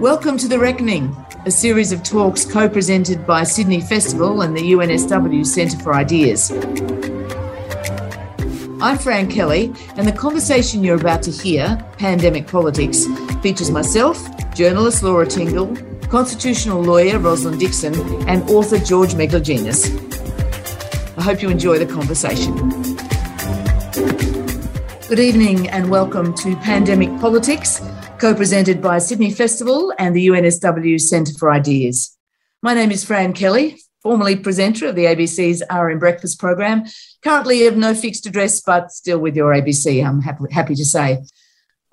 Welcome to The Reckoning, a series of talks co presented by Sydney Festival and the UNSW Centre for Ideas. I'm Fran Kelly, and the conversation you're about to hear, Pandemic Politics, features myself, journalist Laura Tingle, constitutional lawyer Rosalind Dixon, and author George Megalogenis. I hope you enjoy the conversation. Good evening and welcome to Pandemic Politics, co presented by Sydney Festival and the UNSW Centre for Ideas. My name is Fran Kelly, formerly presenter of the ABC's RN Breakfast program, currently of no fixed address, but still with your ABC, I'm happy, happy to say.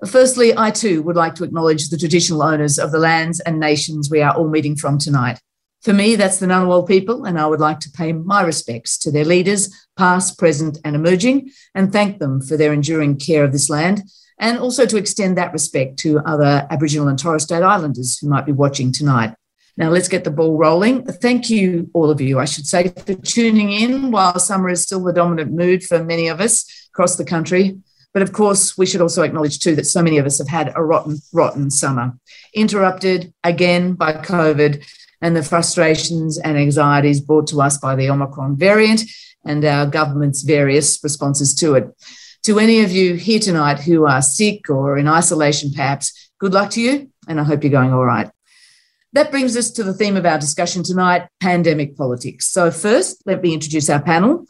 Firstly, I too would like to acknowledge the traditional owners of the lands and nations we are all meeting from tonight. For me, that's the Ngunnawal people, and I would like to pay my respects to their leaders, past, present, and emerging, and thank them for their enduring care of this land, and also to extend that respect to other Aboriginal and Torres Strait Islanders who might be watching tonight. Now, let's get the ball rolling. Thank you, all of you, I should say, for tuning in while summer is still the dominant mood for many of us across the country. But of course, we should also acknowledge too that so many of us have had a rotten, rotten summer, interrupted again by COVID and the frustrations and anxieties brought to us by the Omicron variant and our government's various responses to it. To any of you here tonight who are sick or in isolation, perhaps, good luck to you, and I hope you're going all right. That brings us to the theme of our discussion tonight pandemic politics. So, first, let me introduce our panel.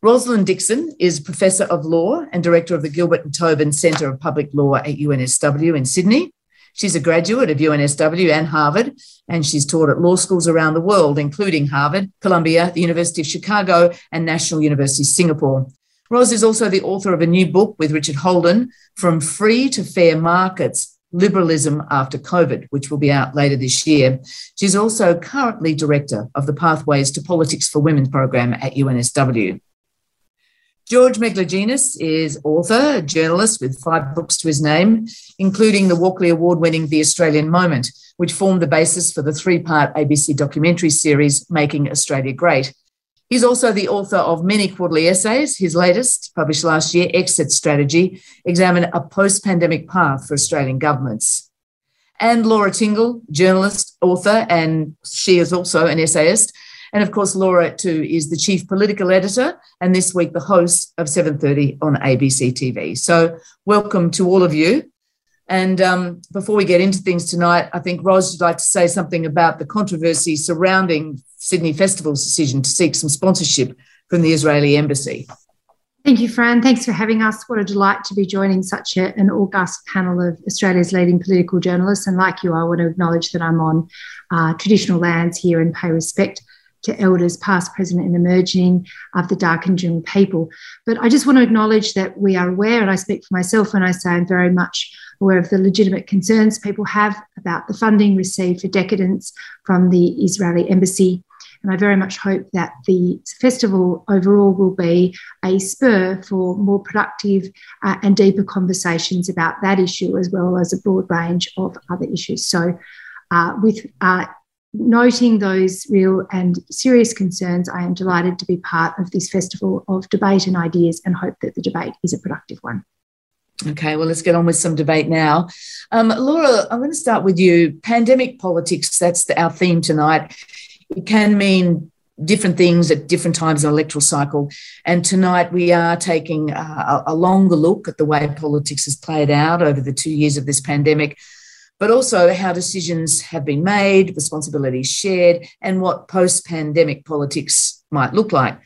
Rosalind Dixon is Professor of Law and Director of the Gilbert and Tobin Centre of Public Law at UNSW in Sydney. She's a graduate of UNSW and Harvard, and she's taught at law schools around the world, including Harvard, Columbia, the University of Chicago, and National University of Singapore. Ros is also the author of a new book with Richard Holden, From Free to Fair Markets Liberalism After COVID, which will be out later this year. She's also currently director of the Pathways to Politics for Women program at UNSW. George Megalogenis is author, journalist with five books to his name, including the Walkley Award winning The Australian Moment, which formed the basis for the three part ABC documentary series Making Australia Great. He's also the author of many quarterly essays. His latest, published last year, Exit Strategy, examined a post pandemic path for Australian governments. And Laura Tingle, journalist, author, and she is also an essayist. And of course, Laura too is the chief political editor and this week the host of 7:30 on ABC TV. So welcome to all of you. And um, before we get into things tonight, I think Ros would like to say something about the controversy surrounding Sydney Festival's decision to seek some sponsorship from the Israeli embassy. Thank you, Fran. Thanks for having us. What a delight to be joining such a, an august panel of Australia's leading political journalists. And like you, I want to acknowledge that I'm on uh, traditional lands here and pay respect to elders, past, present, and emerging of the Darkinjung people. But I just want to acknowledge that we are aware, and I speak for myself when I say I'm very much aware of the legitimate concerns people have about the funding received for Decadance from the Israeli embassy and I very much hope that the festival overall will be a spur for more productive uh, and deeper conversations about that issue, as well as a broad range of other issues. So, uh, with uh, noting those real and serious concerns, I am delighted to be part of this festival of debate and ideas and hope that the debate is a productive one. Okay, well, let's get on with some debate now. Um, Laura, I'm going to start with you. Pandemic politics, that's the, our theme tonight it can mean different things at different times in the electoral cycle. And tonight we are taking a, a longer look at the way politics has played out over the two years of this pandemic, but also how decisions have been made, responsibilities shared, and what post pandemic politics might look like.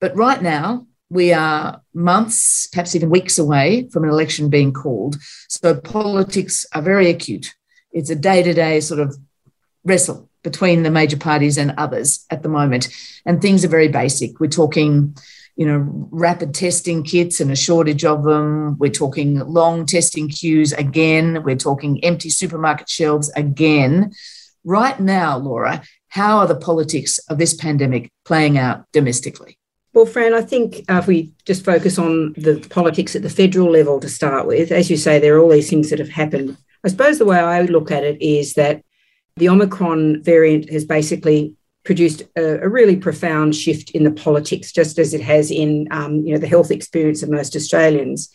But right now, we are months, perhaps even weeks away from an election being called. So politics are very acute. It's a day to day sort of wrestle between the major parties and others at the moment. And things are very basic. We're talking, you know, rapid testing kits and a shortage of them. We're talking long testing queues again. We're talking empty supermarket shelves again. Right now, Laura, how are the politics of this pandemic playing out domestically? Well, Fran, I think uh, if we just focus on the politics at the federal level to start with, as you say, there are all these things that have happened. I suppose the way I look at it is that the Omicron variant has basically produced a, a, really profound shift in the politics, just as it has in um, you know the health experience of most Australians.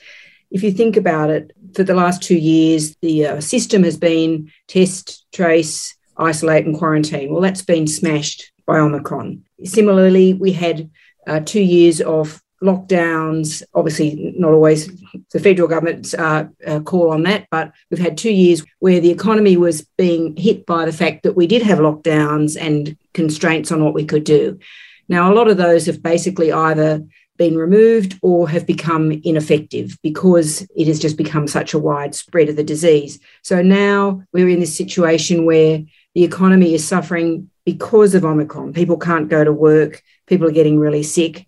if you think about it, for the last two years, the uh, system has been test, trace, isolate, and quarantine. Well, that's been smashed by Omicron. Similarly, we had uh, two years of lockdowns, obviously, not always the federal government's uh, uh, call on that, but we've had two years where the economy was being hit by the fact that we did have lockdowns and constraints on what we could do. Now, a lot of those have basically either been removed or have become ineffective because it has just become such a widespread of the disease. So now we're in this situation where the economy is suffering because of Omicron. People can't go to work, people are getting really sick.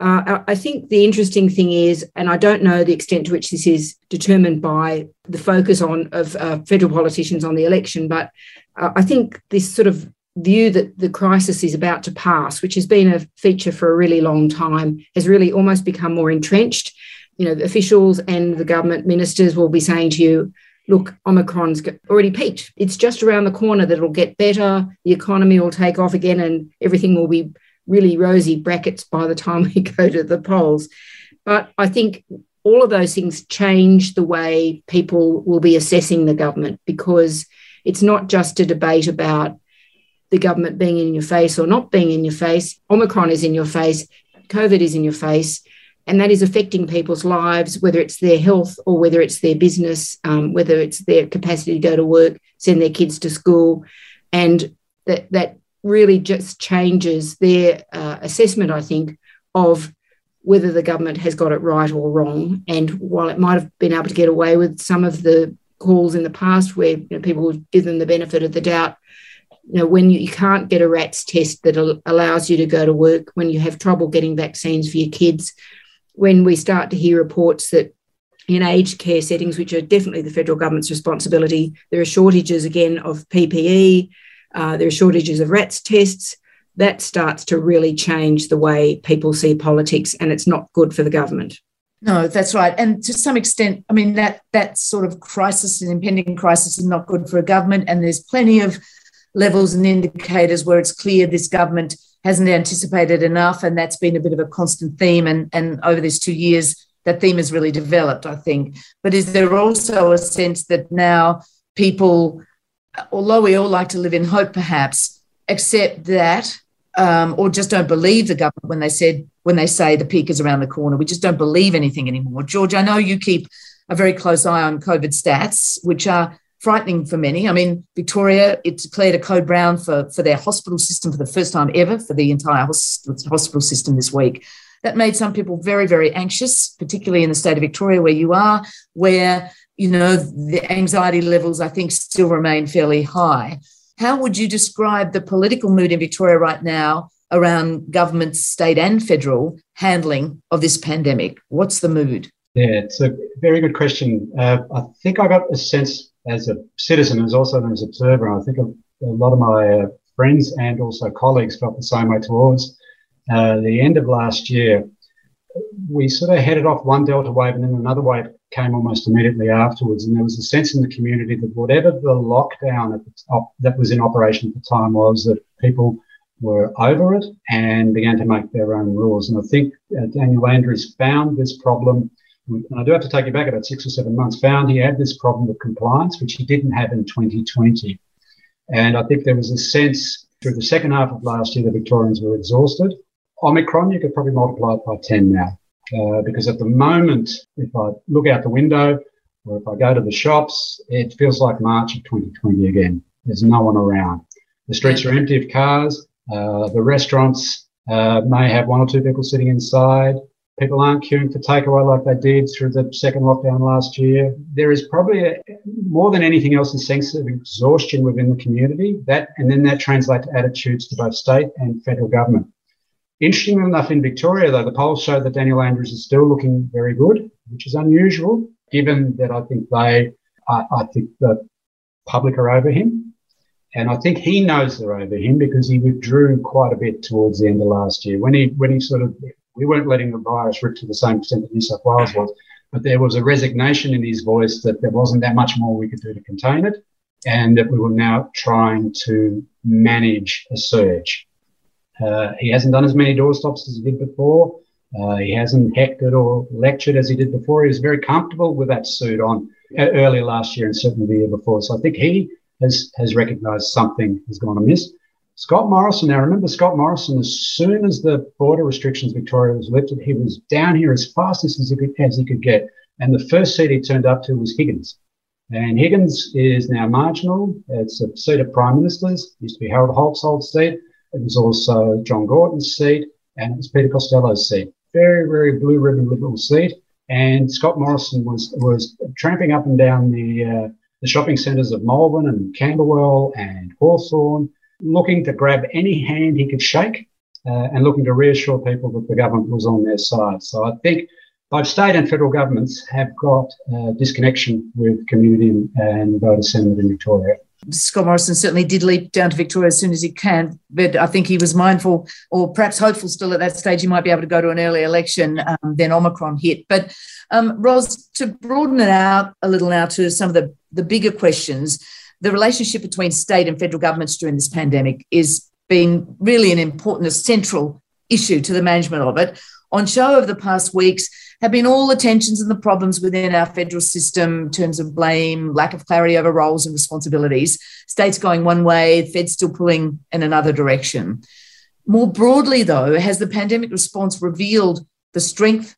Uh, I think the interesting thing is, and I don't know the extent to which this is determined by the focus on of uh, federal politicians on the election, but uh, I think this sort of view that the crisis is about to pass, which has been a feature for a really long time, has really almost become more entrenched. You know, officials and the government ministers will be saying to you, look, Omicron's already peaked. It's just around the corner that it'll get better. The economy will take off again and everything will be really rosy brackets by the time we go to the polls. But I think all of those things change the way people will be assessing the government because it's not just a debate about the government being in your face or not being in your face. Omicron is in your face, COVID is in your face, and that is affecting people's lives, whether it's their health or whether it's their business, um, whether it's their capacity to go to work, send their kids to school. And that, that really just changes their uh, assessment, I think, of whether the government has got it right or wrong. And while it might have been able to get away with some of the calls in the past where you know, people give them the benefit of the doubt, you know, when you can't get a RATS test that allows you to go to work, when you have trouble getting vaccines for your kids, when we start to hear reports that in aged care settings, which are definitely the federal government's responsibility, there are shortages again of PPE, uh, there are shortages of RATS tests. That starts to really change the way people see politics, and it's not good for the government. No, that's right. And to some extent, I mean, that that sort of crisis, an impending crisis, is not good for a government. And there's plenty of levels and indicators where it's clear this government hasn't anticipated enough. And that's been a bit of a constant theme. And, and over these two years, that theme has really developed, I think. But is there also a sense that now people, although we all like to live in hope, perhaps, accept that um, or just don't believe the government when they said when they say the peak is around the corner. We just don't believe anything anymore. George, I know you keep a very close eye on COVID stats, which are frightening for many. I mean, Victoria, it declared a code brown for, for their hospital system for the first time ever for the entire hospital system this week. That made some people very, very anxious, particularly in the state of Victoria, where you are, where, you know, the anxiety levels, I think, still remain fairly high. How would you describe the political mood in Victoria right now around government, state, and federal handling of this pandemic? What's the mood? Yeah, it's a very good question. Uh, I think I got a sense as a citizen, as also as an observer, I think a, a lot of my uh, friends and also colleagues felt the same way towards uh, the end of last year. We sort of headed off one Delta wave and then another wave came almost immediately afterwards. And there was a sense in the community that whatever the lockdown that was in operation at the time was, that people were over it and began to make their own rules. And I think uh, Daniel Andrews found this problem and I do have to take you back about six or seven months, found he had this problem of compliance, which he didn't have in 2020. And I think there was a sense through the second half of last year, the Victorians were exhausted. Omicron, you could probably multiply it by 10 now. Uh, because at the moment, if I look out the window or if I go to the shops, it feels like March of 2020 again. There's no one around. The streets are empty of cars. Uh, the restaurants uh, may have one or two people sitting inside. People aren't queuing for takeaway like they did through the second lockdown last year. There is probably a, more than anything else a sense of exhaustion within the community. That and then that translates to attitudes to both state and federal government. Interestingly enough, in Victoria, though, the polls show that Daniel Andrews is still looking very good, which is unusual, given that I think they, I, I think the public are over him. And I think he knows they're over him because he withdrew quite a bit towards the end of last year when he when he sort of we weren't letting the virus rip to the same extent that New South Wales was, but there was a resignation in his voice that there wasn't that much more we could do to contain it, and that we were now trying to manage a surge. Uh, he hasn't done as many doorstops as he did before. Uh, he hasn't hectored or lectured as he did before. He was very comfortable with that suit on uh, early last year and certainly the year before. So I think he has, has recognised something has gone amiss. Scott Morrison, now remember Scott Morrison, as soon as the border restrictions Victoria was lifted, he was down here as fast as he could, as he could get. And the first seat he turned up to was Higgins. And Higgins is now marginal. It's a seat of Prime Ministers. It used to be Harold Holt's old seat. It was also John Gorton's seat, and it was Peter Costello's seat. Very, very blue ribbon Liberal seat. And Scott Morrison was was tramping up and down the uh, the shopping centres of Melbourne and Camberwell and Hawthorn, looking to grab any hand he could shake uh, and looking to reassure people that the government was on their side. So I think both state and federal governments have got a disconnection with community and voter sentiment in Victoria. Scott Morrison certainly did leap down to Victoria as soon as he can, but I think he was mindful or perhaps hopeful still at that stage he might be able to go to an early election. Um, then Omicron hit. But um, Ros, to broaden it out a little now to some of the, the bigger questions, the relationship between state and federal governments during this pandemic is being really an important, a central issue to the management of it. On show over the past weeks have been all the tensions and the problems within our federal system in terms of blame, lack of clarity over roles and responsibilities, states going one way, feds still pulling in another direction. More broadly, though, has the pandemic response revealed the strength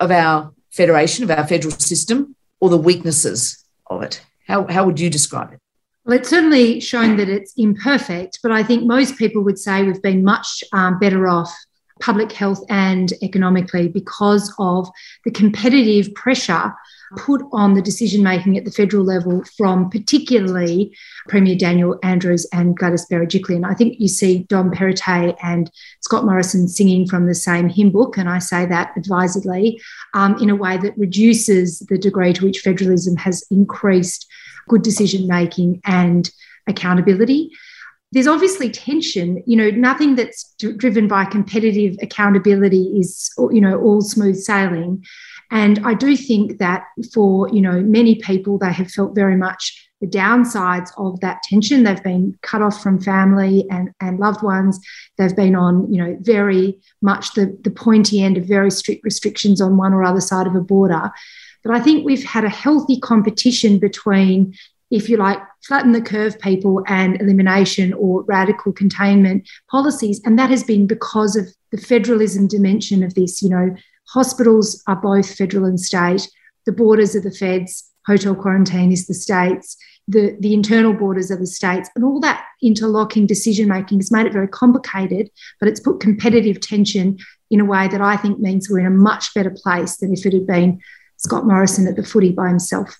of our federation, of our federal system, or the weaknesses of it? How, how would you describe it? Well, it's certainly shown that it's imperfect, but I think most people would say we've been much um, better off public health and economically because of the competitive pressure put on the decision making at the federal level from particularly Premier Daniel Andrews and Gladys Berejiklian. I think you see Dom Perrottet and Scott Morrison singing from the same hymn book, and I say that advisedly, um, in a way that reduces the degree to which federalism has increased good decision making and accountability there's obviously tension you know nothing that's d- driven by competitive accountability is you know all smooth sailing. And i do think that for you know many people they have felt very much the downsides of that tension. They've been cut off from family and, and loved ones. They've been on you know very much the, the pointy end of very strict restrictions on one or other side of a border. But i think we've had a healthy competition between if you like, flatten the curve people and elimination or radical containment policies. And that has been because of the federalism dimension of this. You know, hospitals are both federal and state, the borders are the feds, hotel quarantine is the states. The, the internal borders are the states, and all that interlocking decision making has made it very complicated, but it's put competitive tension in a way that I think means we're in a much better place than if it had been Scott Morrison at the footy by himself.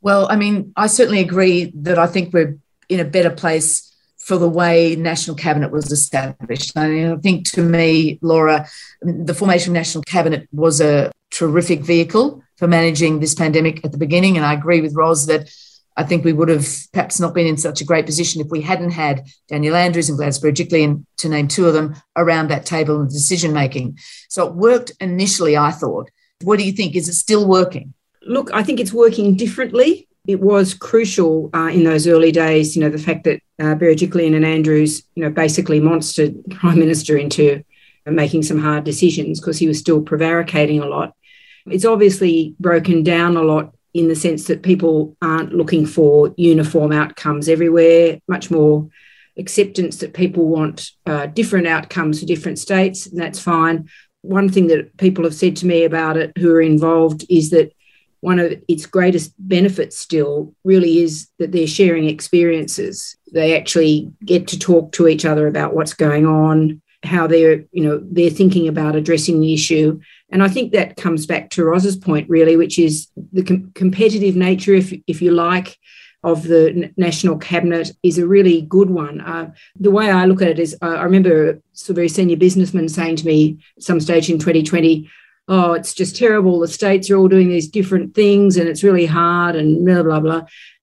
Well, I mean, I certainly agree that I think we're in a better place for the way National Cabinet was established. I, mean, I think to me, Laura, the formation of National Cabinet was a terrific vehicle for managing this pandemic at the beginning. And I agree with Roz that I think we would have perhaps not been in such a great position if we hadn't had Daniel Andrews and Gladys Berejiklian, to name two of them, around that table of decision making. So it worked initially, I thought. What do you think? Is it still working? Look, I think it's working differently. It was crucial uh, in those early days, you know, the fact that uh, Berejiklian and Andrews, you know, basically monstered Prime Minister into making some hard decisions because he was still prevaricating a lot. It's obviously broken down a lot in the sense that people aren't looking for uniform outcomes everywhere, much more acceptance that people want uh, different outcomes for different states, and that's fine. One thing that people have said to me about it who are involved is that one of its greatest benefits still really is that they're sharing experiences. They actually get to talk to each other about what's going on, how they're, you know, they're thinking about addressing the issue. And I think that comes back to Ros's point, really, which is the com- competitive nature, if, if you like, of the national cabinet is a really good one. Uh, the way I look at it is, uh, I remember a very senior businessman saying to me at some stage in 2020, oh, it's just terrible. The states are all doing these different things and it's really hard and blah, blah, blah.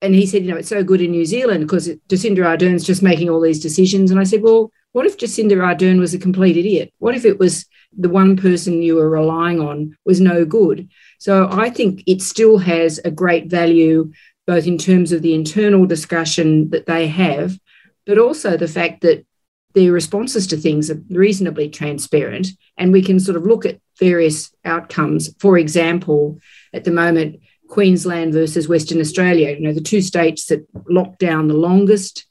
And he said, you know, it's so good in New Zealand because Jacinda Ardern's just making all these decisions. And I said, well, what if Jacinda Ardern was a complete idiot? What if it was the one person you were relying on was no good? So I think it still has a great value, both in terms of the internal discussion that they have, but also the fact that their responses to things are reasonably transparent and we can sort of look at various outcomes. For example, at the moment, Queensland versus Western Australia, you know, the two states that locked down the longest.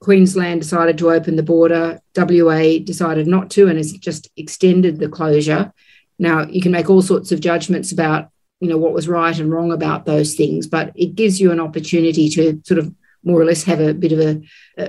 Queensland decided to open the border, WA decided not to and has just extended the closure. Now, you can make all sorts of judgments about, you know, what was right and wrong about those things, but it gives you an opportunity to sort of more or less have a bit of a,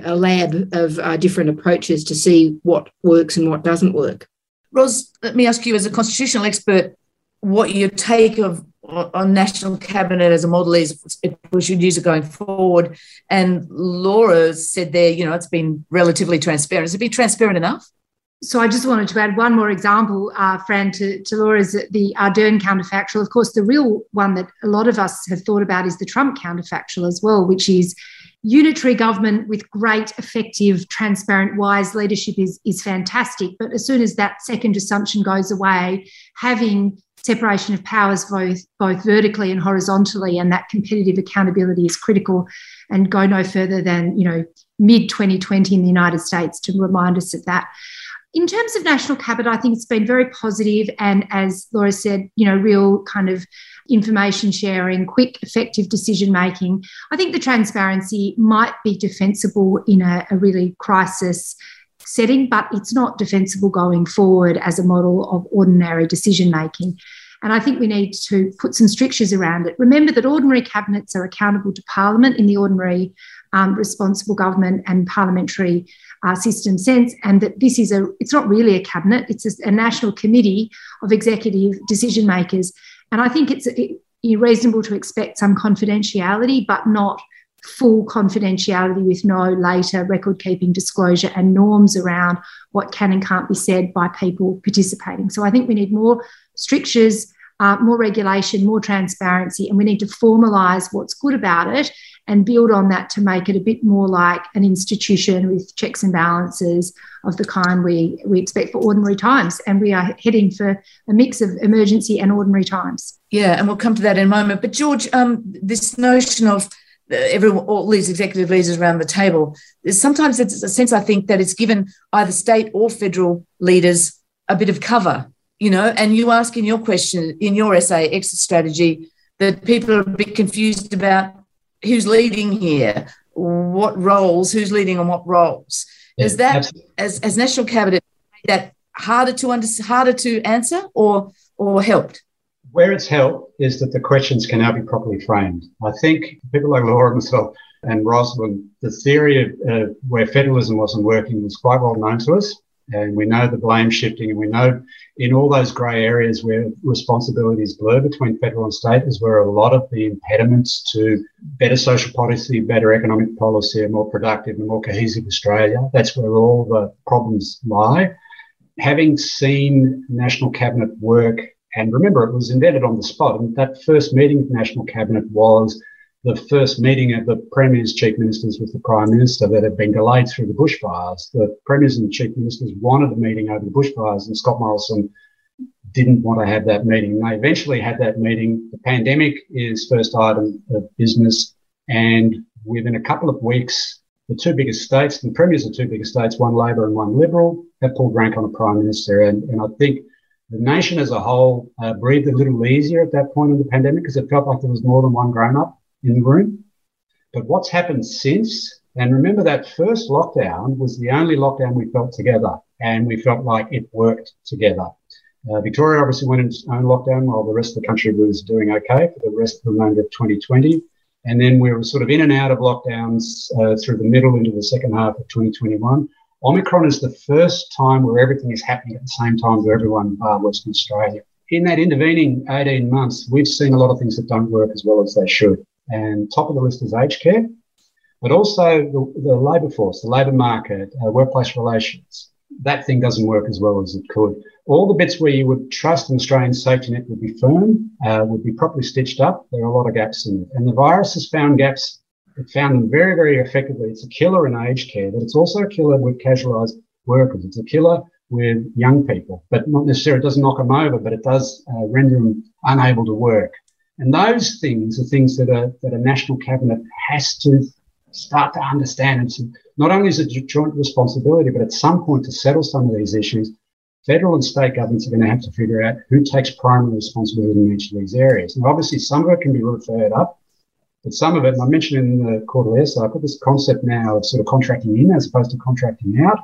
a lab of uh, different approaches to see what works and what doesn't work. Ros, let me ask you, as a constitutional expert, what your take of on national cabinet as a model is if we should use it going forward. And Laura said there, you know, it's been relatively transparent. Has it been transparent enough? So I just wanted to add one more example, uh, Fran, to, to Laura's the Ardern counterfactual. Of course, the real one that a lot of us have thought about is the Trump counterfactual as well, which is unitary government with great, effective, transparent, wise leadership is, is fantastic. But as soon as that second assumption goes away, having separation of powers both, both vertically and horizontally and that competitive accountability is critical and go no further than, you know, mid 2020 in the United States to remind us of that. In terms of national cabinet, I think it's been very positive and as Laura said, you know, real kind of information sharing, quick, effective decision making. I think the transparency might be defensible in a, a really crisis setting, but it's not defensible going forward as a model of ordinary decision making. And I think we need to put some strictures around it. Remember that ordinary cabinets are accountable to Parliament in the ordinary um, responsible government and parliamentary uh, system sense, and that this is a, it's not really a cabinet, it's a, a national committee of executive decision makers and I think it's reasonable to expect some confidentiality, but not full confidentiality with no later record keeping disclosure and norms around what can and can't be said by people participating. So I think we need more strictures, uh, more regulation, more transparency, and we need to formalise what's good about it and build on that to make it a bit more like an institution with checks and balances of the kind we, we expect for ordinary times. And we are heading for a mix of emergency and ordinary times. Yeah, and we'll come to that in a moment. But George, um, this notion of uh, everyone, all these executive leaders around the table, sometimes it's a sense I think that it's given either state or federal leaders a bit of cover, you know. And you ask in your question, in your essay, exit strategy, that people are a bit confused about who's leading here, what roles, who's leading on what roles. Yeah, Is that as, as national cabinet that harder to under, harder to answer or or helped? Where it's helped is that the questions can now be properly framed. I think people like Laura myself and Rosalind, the theory of uh, where federalism wasn't working was quite well known to us. And we know the blame shifting, and we know in all those grey areas where responsibilities blur between federal and state is where a lot of the impediments to better social policy, better economic policy, a more productive and more cohesive Australia, that's where all the problems lie. Having seen National Cabinet work, and remember, it was invented on the spot, and that first meeting of National Cabinet was the first meeting of the premiers, chief ministers with the prime minister that had been delayed through the bushfires. The premiers and chief ministers wanted a meeting over the bushfires, and Scott Morrison didn't want to have that meeting. They eventually had that meeting. The pandemic is first item of business, and within a couple of weeks, the two biggest states, the premiers of the two biggest states, one Labor and one Liberal, have pulled rank on a prime minister. And, and I think the nation as a whole uh, breathed a little easier at that point in the pandemic because it felt like there was more than one grown up in the room. But what's happened since, and remember that first lockdown was the only lockdown we felt together and we felt like it worked together. Uh, Victoria obviously went into its own lockdown while the rest of the country was doing okay for the rest of the remainder of 2020. And then we were sort of in and out of lockdowns uh, through the middle into the second half of 2021. Omicron is the first time where everything is happening at the same time for everyone bar Western Australia. In that intervening 18 months, we've seen a lot of things that don't work as well as they should. And top of the list is aged care, but also the, the labour force, the labour market, uh, workplace relations. That thing doesn't work as well as it could. All the bits where you would trust an Australian safety net would be firm, uh, would be properly stitched up. There are a lot of gaps in it. And the virus has found gaps. It found them very, very effectively. It's a killer in aged care, but it's also a killer with casualised workers. It's a killer with young people, but not necessarily, it doesn't knock them over, but it does uh, render them unable to work. And those things are things that a, that a national cabinet has to start to understand. And not only is it a joint responsibility, but at some point to settle some of these issues, federal and state governments are going to have to figure out who takes primary responsibility in each of these areas. And obviously, some of it can be referred up, but some of it, and I mentioned in the quarterly I put this concept now of sort of contracting in as opposed to contracting out.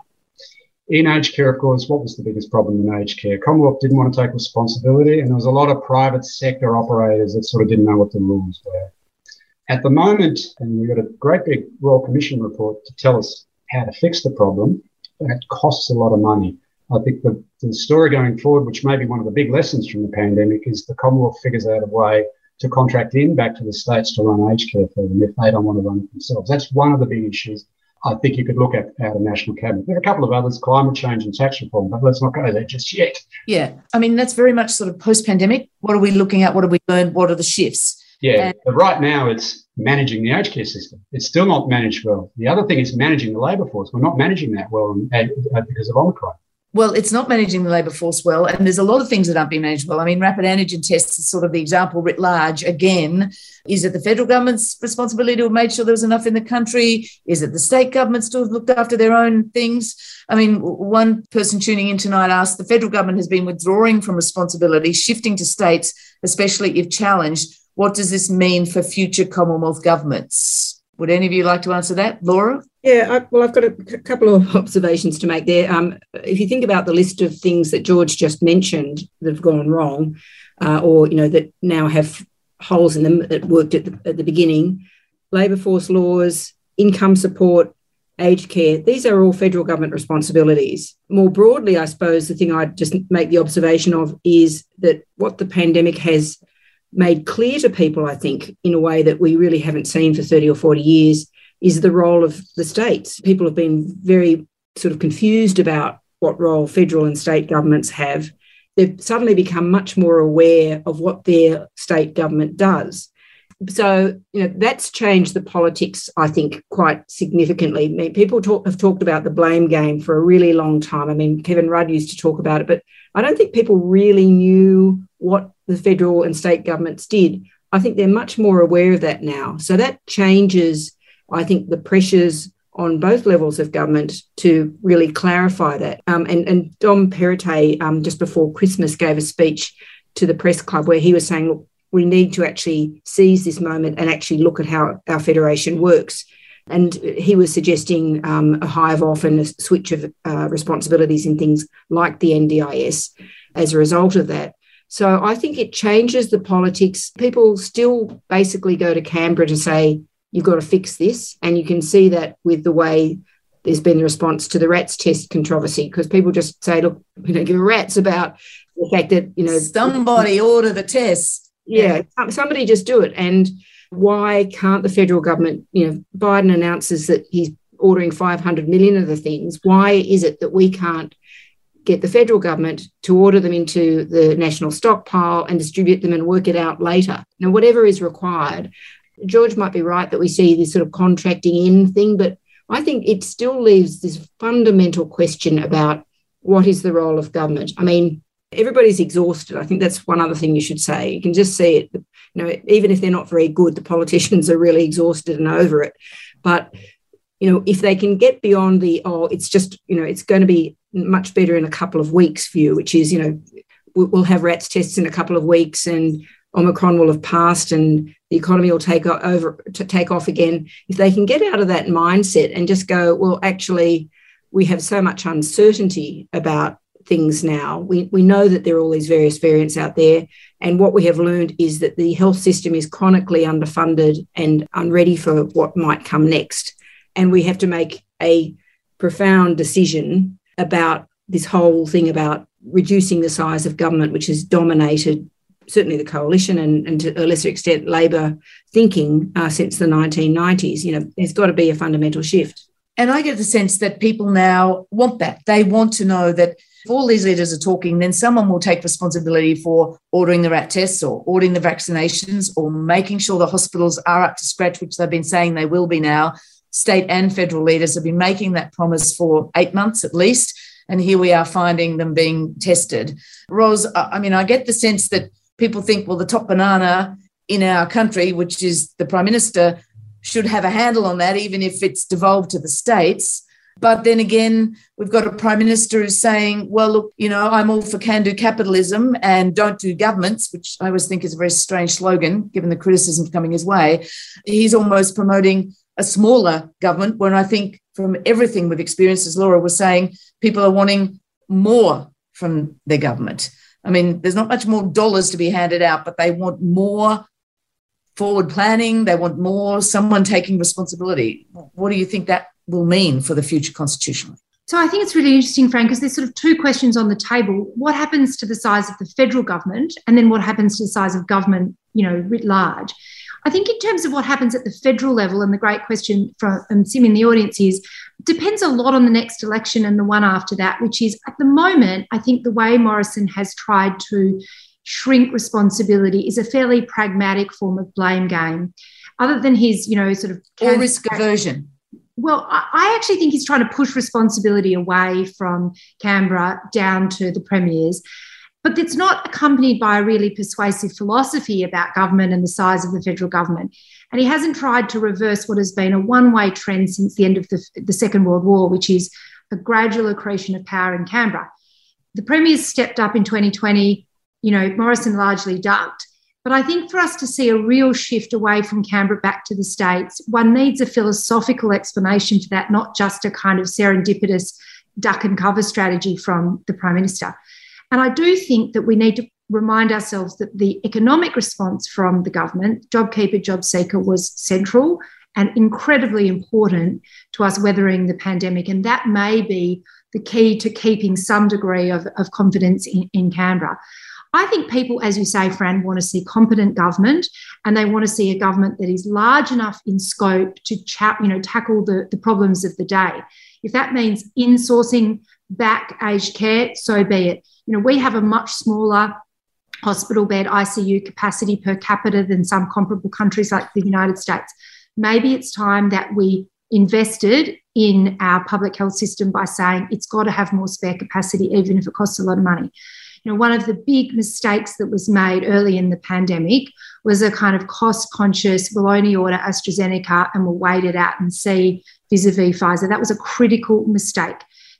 In aged care, of course, what was the biggest problem in aged care? Commonwealth didn't want to take responsibility, and there was a lot of private sector operators that sort of didn't know what the rules were. At the moment, and we've got a great big Royal Commission report to tell us how to fix the problem, that costs a lot of money. I think the, the story going forward, which may be one of the big lessons from the pandemic, is the Commonwealth figures out a way to contract in back to the states to run aged care for them if they don't want to run it themselves. That's one of the big issues I think you could look at at a national cabinet. There are a couple of others, climate change and tax reform, but let's not go there just yet. Yeah, I mean that's very much sort of post-pandemic. What are we looking at? What have we learned? What are the shifts? Yeah, and- but right now it's managing the aged care system. It's still not managed well. The other thing is managing the labour force. We're not managing that well because of Omicron well, it's not managing the labour force well. And there's a lot of things that aren't being managed well. I mean, rapid antigen tests is sort of the example writ large. Again, is it the federal government's responsibility to have made sure there was enough in the country? Is it the state governments to have looked after their own things? I mean, one person tuning in tonight asked the federal government has been withdrawing from responsibility, shifting to states, especially if challenged. What does this mean for future Commonwealth governments? Would any of you like to answer that, Laura? Yeah, I, well, I've got a couple of observations to make there. Um, if you think about the list of things that George just mentioned that have gone wrong, uh, or you know that now have holes in them that worked at the, at the beginning, labour force laws, income support, aged care, these are all federal government responsibilities. More broadly, I suppose the thing I'd just make the observation of is that what the pandemic has made clear to people, I think, in a way that we really haven't seen for 30 or 40 years, is the role of the states. People have been very sort of confused about what role federal and state governments have. They've suddenly become much more aware of what their state government does. So, you know, that's changed the politics, I think, quite significantly. I mean, people talk, have talked about the blame game for a really long time. I mean, Kevin Rudd used to talk about it, but I don't think people really knew what the federal and state governments did. I think they're much more aware of that now. So that changes I think the pressures on both levels of government to really clarify that. Um, and, and Dom Perrottet, um, just before Christmas, gave a speech to the press club where he was saying, look, we need to actually seize this moment and actually look at how our federation works. And he was suggesting um, a hive off and a switch of uh, responsibilities in things like the NDIS as a result of that. So I think it changes the politics. People still basically go to Canberra to say, you've got to fix this. And you can see that with the way there's been the response to the rats test controversy because people just say, look, you know, give rats about the fact that, you know, somebody order the test. Yeah, yeah, somebody just do it. And why can't the federal government, you know, Biden announces that he's ordering 500 million of the things. Why is it that we can't get the federal government to order them into the national stockpile and distribute them and work it out later? Now, whatever is required. George might be right that we see this sort of contracting in thing, but I think it still leaves this fundamental question about what is the role of government. I mean, everybody's exhausted. I think that's one other thing you should say. You can just see it. You know, even if they're not very good, the politicians are really exhausted and over it. But you know, if they can get beyond the oh, it's just you know, it's going to be much better in a couple of weeks view, which is you know, we'll have rats tests in a couple of weeks and Omicron will have passed and the economy will take over to take off again. If they can get out of that mindset and just go, well, actually, we have so much uncertainty about things now. We, we know that there are all these various variants out there. And what we have learned is that the health system is chronically underfunded and unready for what might come next. And we have to make a profound decision about this whole thing about reducing the size of government, which has dominated certainly the coalition and, and to a lesser extent Labor thinking uh, since the 1990s. You know, there's got to be a fundamental shift. And I get the sense that people now want that. They want to know that if all these leaders are talking, then someone will take responsibility for ordering the rat tests or ordering the vaccinations or making sure the hospitals are up to scratch, which they've been saying they will be now. State and federal leaders have been making that promise for eight months at least. And here we are finding them being tested. Ros, I mean, I get the sense that people think, well, the top banana in our country, which is the prime minister, should have a handle on that, even if it's devolved to the states. But then again, we've got a prime minister who's saying, well, look, you know, I'm all for can do capitalism and don't do governments, which I always think is a very strange slogan, given the criticism coming his way. He's almost promoting a smaller government when I think from everything we've experienced, as Laura was saying, people are wanting more from their government. I mean, there's not much more dollars to be handed out, but they want more forward planning. They want more someone taking responsibility. What do you think that will mean for the future constitutionally? So I think it's really interesting, Frank, because there's sort of two questions on the table. What happens to the size of the federal government, and then what happens to the size of government, you know, writ large? I think in terms of what happens at the federal level, and the great question from um, Sim in the audience is, depends a lot on the next election and the one after that, which is at the moment, I think the way Morrison has tried to shrink responsibility is a fairly pragmatic form of blame game. Other than his, you know, sort of or risk aversion. Well, I actually think he's trying to push responsibility away from Canberra down to the premiers. But it's not accompanied by a really persuasive philosophy about government and the size of the federal government. And he hasn't tried to reverse what has been a one way trend since the end of the, the Second World War, which is a gradual accretion of power in Canberra. The Premiers stepped up in 2020. You know, Morrison largely ducked. But I think for us to see a real shift away from Canberra back to the States, one needs a philosophical explanation for that, not just a kind of serendipitous duck and cover strategy from the Prime Minister. And I do think that we need to remind ourselves that the economic response from the government, JobKeeper, JobSeeker, was central and incredibly important to us weathering the pandemic. And that may be the key to keeping some degree of, of confidence in, in Canberra. I think people, as you say, Fran, want to see competent government and they want to see a government that is large enough in scope to chat, you know, tackle the, the problems of the day. If that means insourcing back aged care, so be it. You know, we have a much smaller hospital bed ICU capacity per capita than some comparable countries like the United States. Maybe it's time that we invested in our public health system by saying it's got to have more spare capacity, even if it costs a lot of money you know, one of the big mistakes that was made early in the pandemic was a kind of cost conscious, we'll only order AstraZeneca and we'll wait it out and see vis a vis Pfizer. That was a critical mistake.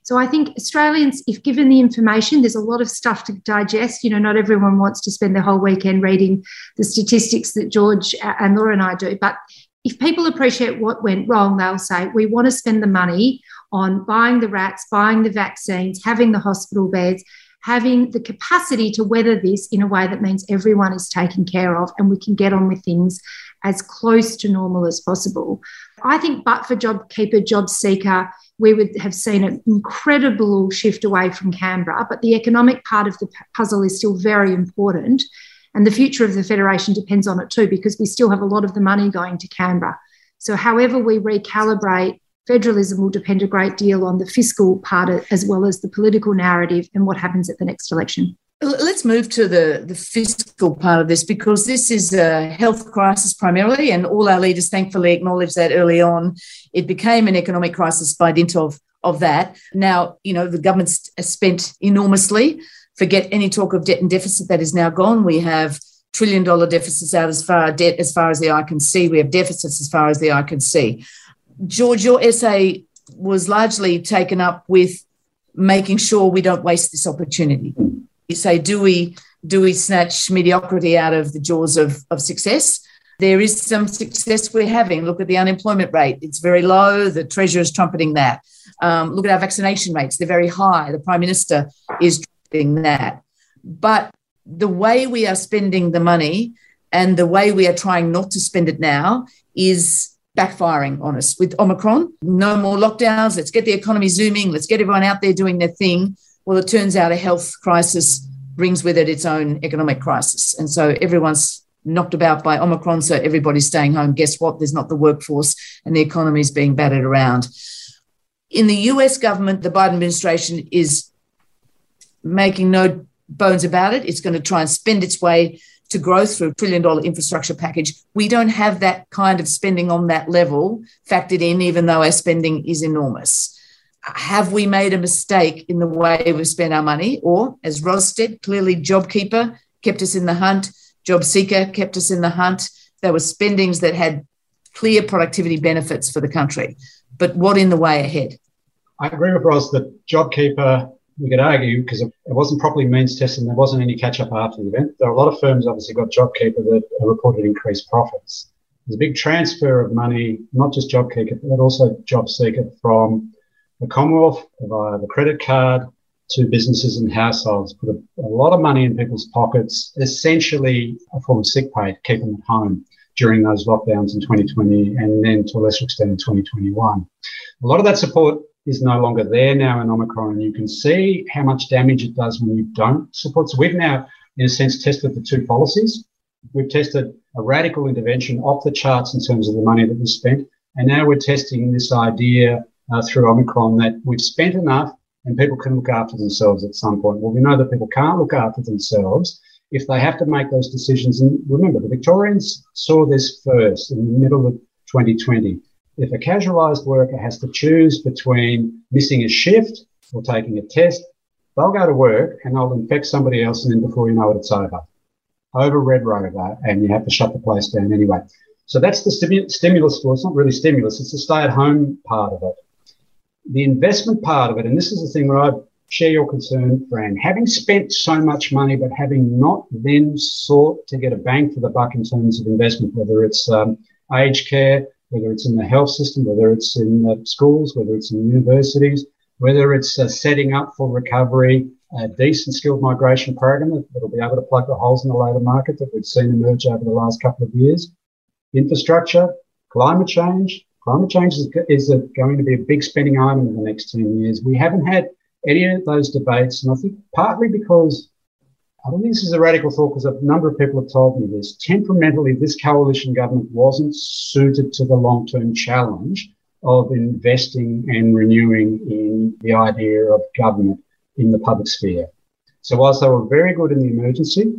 So I think Australians, if given the information, there's a lot of stuff to digest. You know, not everyone wants to spend their whole weekend reading the statistics that George and Laura and I do. But if people appreciate what went wrong, they'll say, we want to spend the money on buying the rats, buying the vaccines, having the hospital beds, having the capacity to weather this in a way that means everyone is taken care of and we can get on with things as close to normal as possible. I think, but for JobKeeper, JobSeeker, we would have seen an incredible shift away from Canberra, but the economic part of the puzzle is still very important. And the future of the Federation depends on it too, because we still have a lot of the money going to Canberra. So, however, we recalibrate federalism will depend a great deal on the fiscal part as well as the political narrative and what happens at the next election. Let's move to the, the fiscal part of this because this is a health crisis primarily, and all our leaders thankfully acknowledged that early on. It became an economic crisis by dint of, of that. Now, you know, the government's spent enormously. Forget any talk of debt and deficit that is now gone. We have trillion dollar deficits out as far debt as far as the eye can see. We have deficits as far as the eye can see. George, your essay was largely taken up with making sure we don't waste this opportunity. You say, do we do we snatch mediocrity out of the jaws of, of success? There is some success we're having. Look at the unemployment rate; it's very low. The treasurer is trumpeting that. Um, look at our vaccination rates; they're very high. The prime minister is trumpeting that. But the way we are spending the money and the way we are trying not to spend it now is backfiring on us with Omicron. No more lockdowns. Let's get the economy zooming. Let's get everyone out there doing their thing. Well, it turns out a health crisis brings with it its own economic crisis. And so everyone's knocked about by Omicron. So everybody's staying home. Guess what? There's not the workforce and the economy is being battered around. In the US government, the Biden administration is making no bones about it. It's going to try and spend its way to growth through a trillion dollar infrastructure package. We don't have that kind of spending on that level factored in, even though our spending is enormous. Have we made a mistake in the way we spent our money? Or, as Ros said, clearly JobKeeper kept us in the hunt, JobSeeker kept us in the hunt. There were spendings that had clear productivity benefits for the country. But what in the way ahead? I agree with Ross that JobKeeper, we could argue, because it wasn't properly means tested and there wasn't any catch up after the event. There are a lot of firms obviously got JobKeeper that reported increased profits. There's a big transfer of money, not just JobKeeper, but also JobSeeker from the Commonwealth via the credit card to businesses and households, put a, a, lot of money in people's pockets, essentially a form of sick pay to keep them at home during those lockdowns in 2020 and then to a lesser extent in 2021. A lot of that support is no longer there now in Omicron, and you can see how much damage it does when you don't support. So we've now, in a sense, tested the two policies. We've tested a radical intervention off the charts in terms of the money that was spent, and now we're testing this idea uh, through Omicron that we've spent enough and people can look after themselves at some point. Well, we know that people can't look after themselves if they have to make those decisions. And remember, the Victorians saw this first in the middle of 2020. If a casualised worker has to choose between missing a shift or taking a test, they'll go to work and they'll infect somebody else, and then before you know it, it's over. Over Red Rover, and you have to shut the place down anyway. So that's the stimulus for. It's not really stimulus; it's the stay-at-home part of it the investment part of it, and this is the thing where I share your concern, Fran, having spent so much money, but having not then sought to get a bang for the buck in terms of investment, whether it's um, aged care, whether it's in the health system, whether it's in schools, whether it's in universities, whether it's uh, setting up for recovery, a decent skilled migration program that will be able to plug the holes in the labour market that we've seen emerge over the last couple of years, infrastructure, climate change, Climate change is, is a, going to be a big spending item in the next 10 years. We haven't had any of those debates, and I think partly because I don't think this is a radical thought because a number of people have told me this. Temperamentally, this coalition government wasn't suited to the long term challenge of investing and renewing in the idea of government in the public sphere. So, whilst they were very good in the emergency,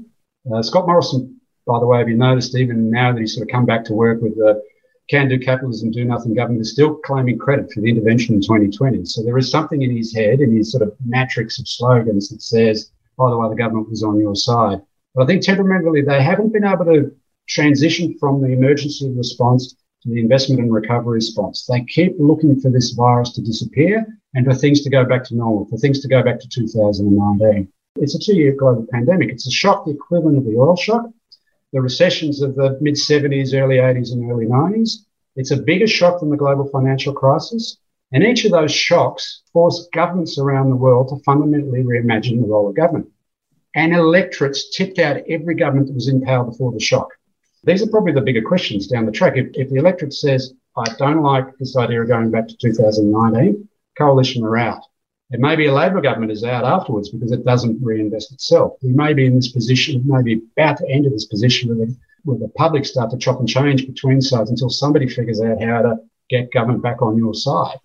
uh, Scott Morrison, by the way, have you noticed, even now that he's sort of come back to work with the can do capitalism, do nothing government is still claiming credit for the intervention in 2020. So there is something in his head, in his sort of matrix of slogans that says, by the way, the government was on your side. But I think temperamentally, they haven't been able to transition from the emergency response to the investment and recovery response. They keep looking for this virus to disappear and for things to go back to normal, for things to go back to 2019. It's a two year global pandemic. It's a shock the equivalent of the oil shock the recessions of the mid 70s, early 80s, and early 90s. It's a bigger shock than the global financial crisis. And each of those shocks forced governments around the world to fundamentally reimagine the role of government. And electorates tipped out every government that was in power before the shock. These are probably the bigger questions down the track. If, if the electorate says, I don't like this idea of going back to 2019, coalition are out. It may be a Labor government is out afterwards because it doesn't reinvest itself. We may be in this position, maybe about to enter this position where the, where the public start to chop and change between sides until somebody figures out how to get government back on your side.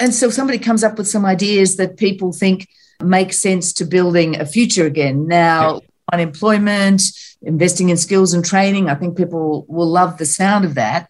And so somebody comes up with some ideas that people think make sense to building a future again. Now, yeah. unemployment, investing in skills and training, I think people will love the sound of that.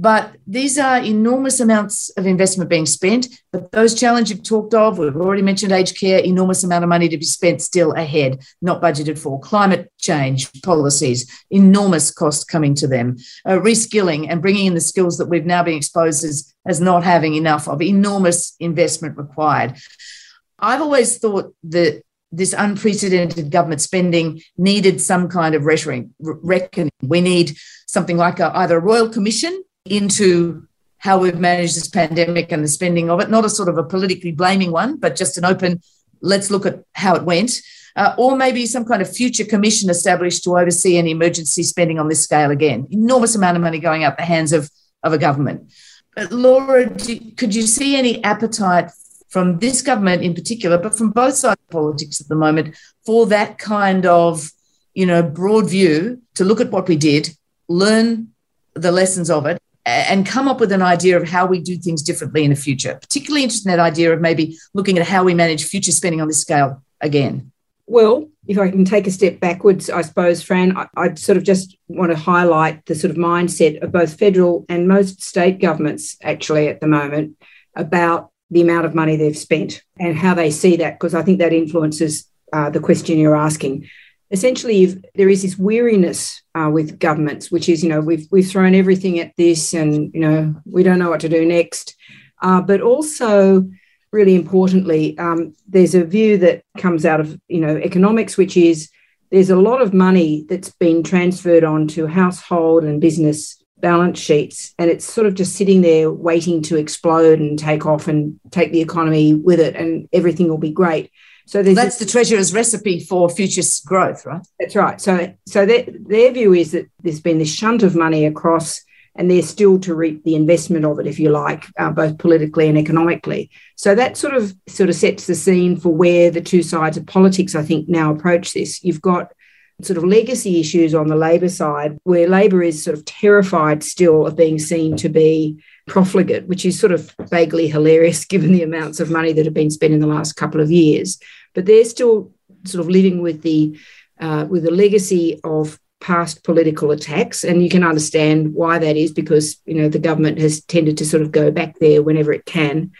But these are enormous amounts of investment being spent. But those challenges you've talked of, we've already mentioned aged care, enormous amount of money to be spent still ahead, not budgeted for. Climate change policies, enormous cost coming to them. Uh, reskilling and bringing in the skills that we've now been exposed as, as not having enough of, enormous investment required. I've always thought that this unprecedented government spending needed some kind of reckoning. We need something like a, either a royal commission into how we've managed this pandemic and the spending of it, not a sort of a politically blaming one, but just an open, let's look at how it went. Uh, or maybe some kind of future commission established to oversee any emergency spending on this scale again. Enormous amount of money going out the hands of, of a government. But Laura, do, could you see any appetite from this government in particular, but from both sides of politics at the moment, for that kind of, you know, broad view to look at what we did, learn the lessons of it, and come up with an idea of how we do things differently in the future. Particularly interested in that idea of maybe looking at how we manage future spending on this scale again. Well, if I can take a step backwards, I suppose, Fran, I, I sort of just want to highlight the sort of mindset of both federal and most state governments actually at the moment about the amount of money they've spent and how they see that, because I think that influences uh, the question you're asking essentially there is this weariness uh, with governments, which is, you know, we've, we've thrown everything at this and, you know, we don't know what to do next. Uh, but also really importantly, um, there's a view that comes out of you know economics, which is there's a lot of money that's been transferred onto household and business balance sheets, and it's sort of just sitting there waiting to explode and take off and take the economy with it, and everything will be great. So that's the treasurer's recipe for future growth, right? That's right. So, so their, their view is that there's been this shunt of money across and they're still to reap the investment of it, if you like, uh, both politically and economically. So that sort of sort of sets the scene for where the two sides of politics, I think, now approach this. You've got sort of legacy issues on the Labor side, where Labor is sort of terrified still of being seen to be profligate, which is sort of vaguely hilarious given the amounts of money that have been spent in the last couple of years. But they're still sort of living with the uh, with the legacy of past political attacks. And you can understand why that is because, you know, the government has tended to sort of go back there whenever it can.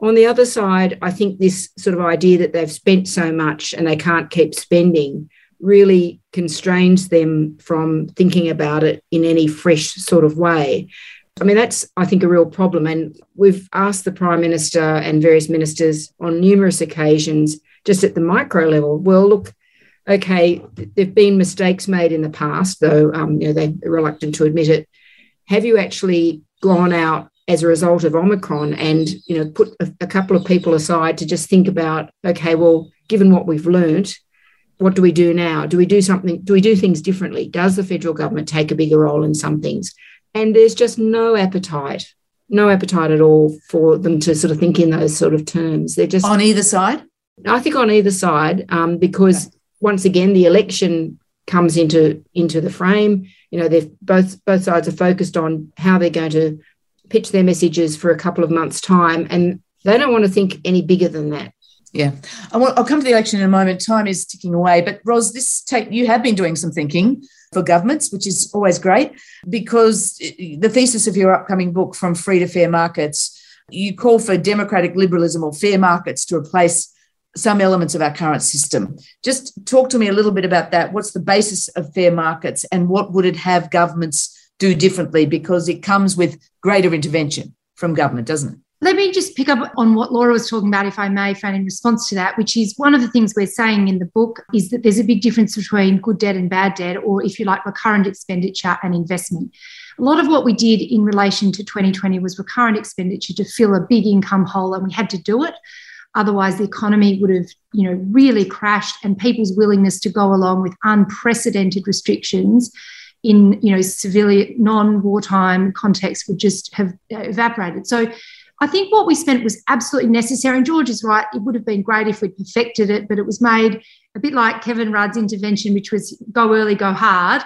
On the other side, I think this sort of idea that they've spent so much and they can't keep spending really constrains them from thinking about it in any fresh sort of way. I mean, that's, I think, a real problem. And we've asked the Prime Minister and various ministers on numerous occasions, just at the micro level, well, look, okay, there've been mistakes made in the past, though um, you know they're reluctant to admit it. Have you actually gone out as a result of Omicron and you know put a, a couple of people aside to just think about, okay, well, given what we've learned, what do we do now? Do we do something? Do we do things differently? Does the federal government take a bigger role in some things? And there's just no appetite, no appetite at all for them to sort of think in those sort of terms. They're just on either side. I think on either side, um, because once again, the election comes into into the frame. You know, they've both both sides are focused on how they're going to pitch their messages for a couple of months' time, and they don't want to think any bigger than that. Yeah, I'll come to the election in a moment. Time is ticking away, but Ros, this take you have been doing some thinking for governments, which is always great because eh, the thesis of your upcoming book, From Free to Fair Markets, you call for democratic liberalism or fair markets to replace some elements of our current system. Just talk to me a little bit about that. What's the basis of fair markets and what would it have governments do differently? Because it comes with greater intervention from government, doesn't it? Let me just pick up on what Laura was talking about, if I may, Fran, in response to that, which is one of the things we're saying in the book is that there's a big difference between good debt and bad debt, or if you like, recurrent expenditure and investment. A lot of what we did in relation to 2020 was recurrent expenditure to fill a big income hole, and we had to do it. Otherwise, the economy would have, you know, really crashed, and people's willingness to go along with unprecedented restrictions in, you know, civilian non-wartime context would just have evaporated. So. I think what we spent was absolutely necessary. And George is right. It would have been great if we'd perfected it, but it was made a bit like Kevin Rudd's intervention, which was go early, go hard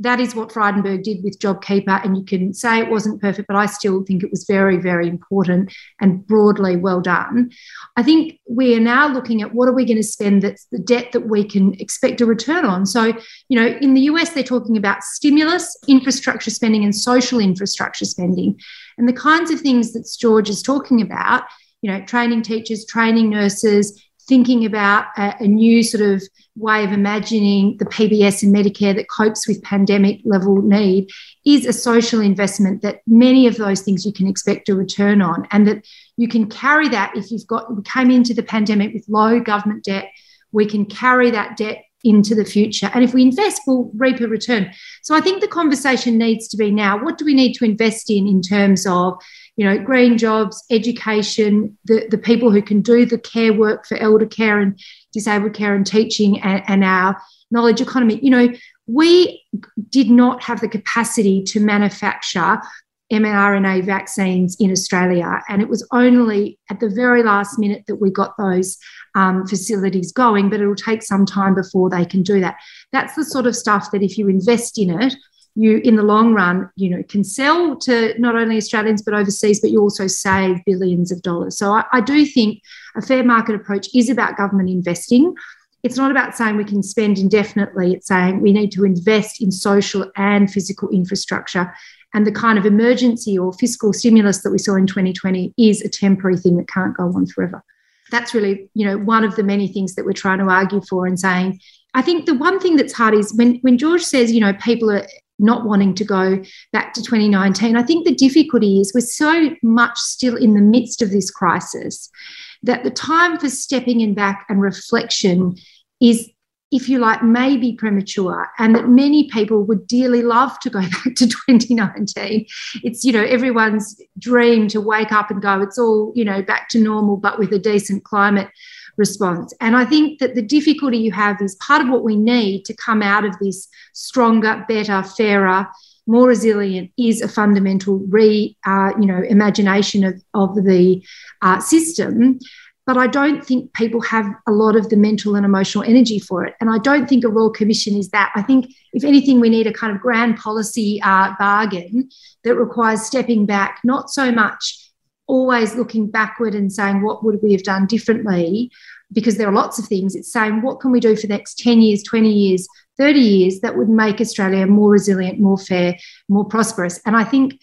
that is what Frydenberg did with JobKeeper. And you can say it wasn't perfect, but I still think it was very, very important and broadly well done. I think we are now looking at what are we going to spend that's the debt that we can expect a return on. So, you know, in the US, they're talking about stimulus, infrastructure spending, and social infrastructure spending. And the kinds of things that George is talking about, you know, training teachers, training nurses, thinking about a, a, new sort of way of imagining the PBS and Medicare that copes with pandemic level need is a social investment that many of those things you can expect a return on, and that you can carry that if you've got we came into the pandemic with low government debt, we can carry that debt into the future. And if we invest, we'll reap a return. So I think the conversation needs to be now what do we need to invest in in terms of you know, green jobs, education, the, the people who can do the care work for elder care and disabled care and teaching and, and our knowledge economy. You know, we did not have the capacity to manufacture mRNA vaccines in Australia. And it was only at the very last minute that we got those um, facilities going, but it'll take some time before they can do that. That's the sort of stuff that if you invest in it, you in the long run you know can sell to not only australians but overseas but you also save billions of dollars. So I, I, do think a fair market approach is about government investing. It's not about saying we can spend indefinitely. It's saying we need to invest in social and physical infrastructure. And the kind of emergency or fiscal stimulus that we saw in 2020 is a temporary thing that can't go on forever. That's really you know one of the many things that we're trying to argue for and saying I think the one thing that's hard is when, when George says, you know, people are not wanting to go back to 2019. I think the difficulty is we're so much still in the midst of this crisis that the time for stepping in back and reflection is if you like, maybe premature, and that many people would dearly love to go back to 2019. It's, you know, everyone's dream to wake up and go, it's all, you know, back to normal, but with a decent climate response. And I think that the difficulty you have is part of what we need to come out of this stronger, better, fairer, more resilient is a fundamental re, uh, you know, imagination of, of the uh, system. But I don't think people have a lot of the mental and emotional energy for it. And I don't think a Royal Commission is that. I think, if anything, we need a kind of grand policy uh, bargain that requires stepping back, not so much always looking backward and saying, what would we have done differently? Because there are lots of things. It's saying, what can we do for the next 10 years, 20 years, 30 years that would make Australia more resilient, more fair, more prosperous? And I think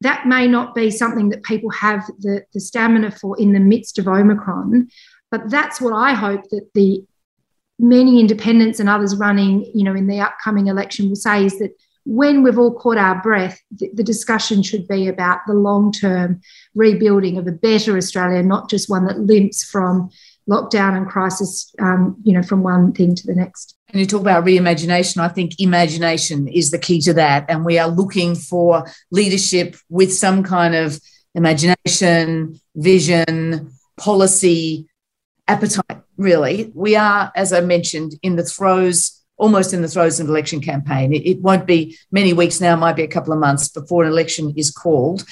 that may not be something that people have the, the stamina for in the midst of Omicron, but that's what I hope that the many independents and others running, you know, in the upcoming election will say is that when we've all caught our breath, the, the discussion should be about the long term rebuilding of a better Australia, not just one that limps from lockdown and crisis, um, you know, from one thing to the next. And you talk about reimagination. I think imagination is the key to that. And we are looking for leadership with some kind of imagination, vision, policy, appetite, really. We are, as I mentioned, in the throes almost in the throes of an election campaign. It, it won't be many weeks now, might be a couple of months before an election is called.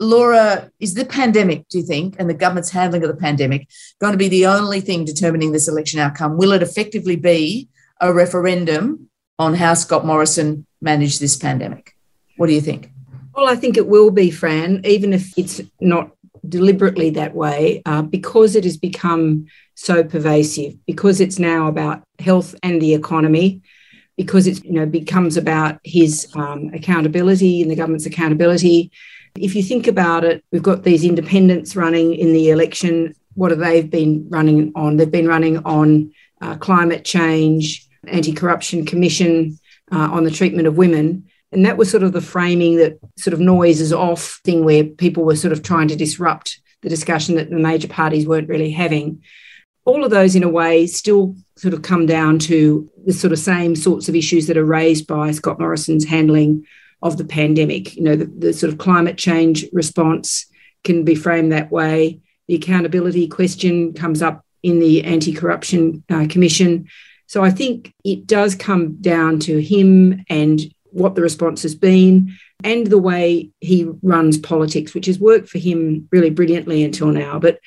Laura, is the pandemic, do you think, and the government's handling of the pandemic going to be the only thing determining this election outcome? Will it effectively be a referendum on how Scott Morrison managed this pandemic? What do you think? Well, I think it will be, Fran, even if it's not deliberately that way, uh, because it has become so pervasive because it's now about health and the economy because it's you know becomes about his um, accountability and the government's accountability. If you think about it we've got these independents running in the election. What have they been running on? They've been running on uh, climate change anti-corruption commission uh, on the treatment of women. And that was sort of the framing that sort of noises off thing where people were sort of trying to disrupt the discussion that the major parties weren't really having all of those, in a way, still sort of come down to the sort of same sorts of issues that are raised by Scott Morrison's handling of the pandemic. You know, the, the sort of climate change response can be framed that way. The accountability question comes up in the Anti Corruption uh, Commission. So I think it does come down to him and what the response has been and the way he runs politics, which has worked for him really brilliantly until now. But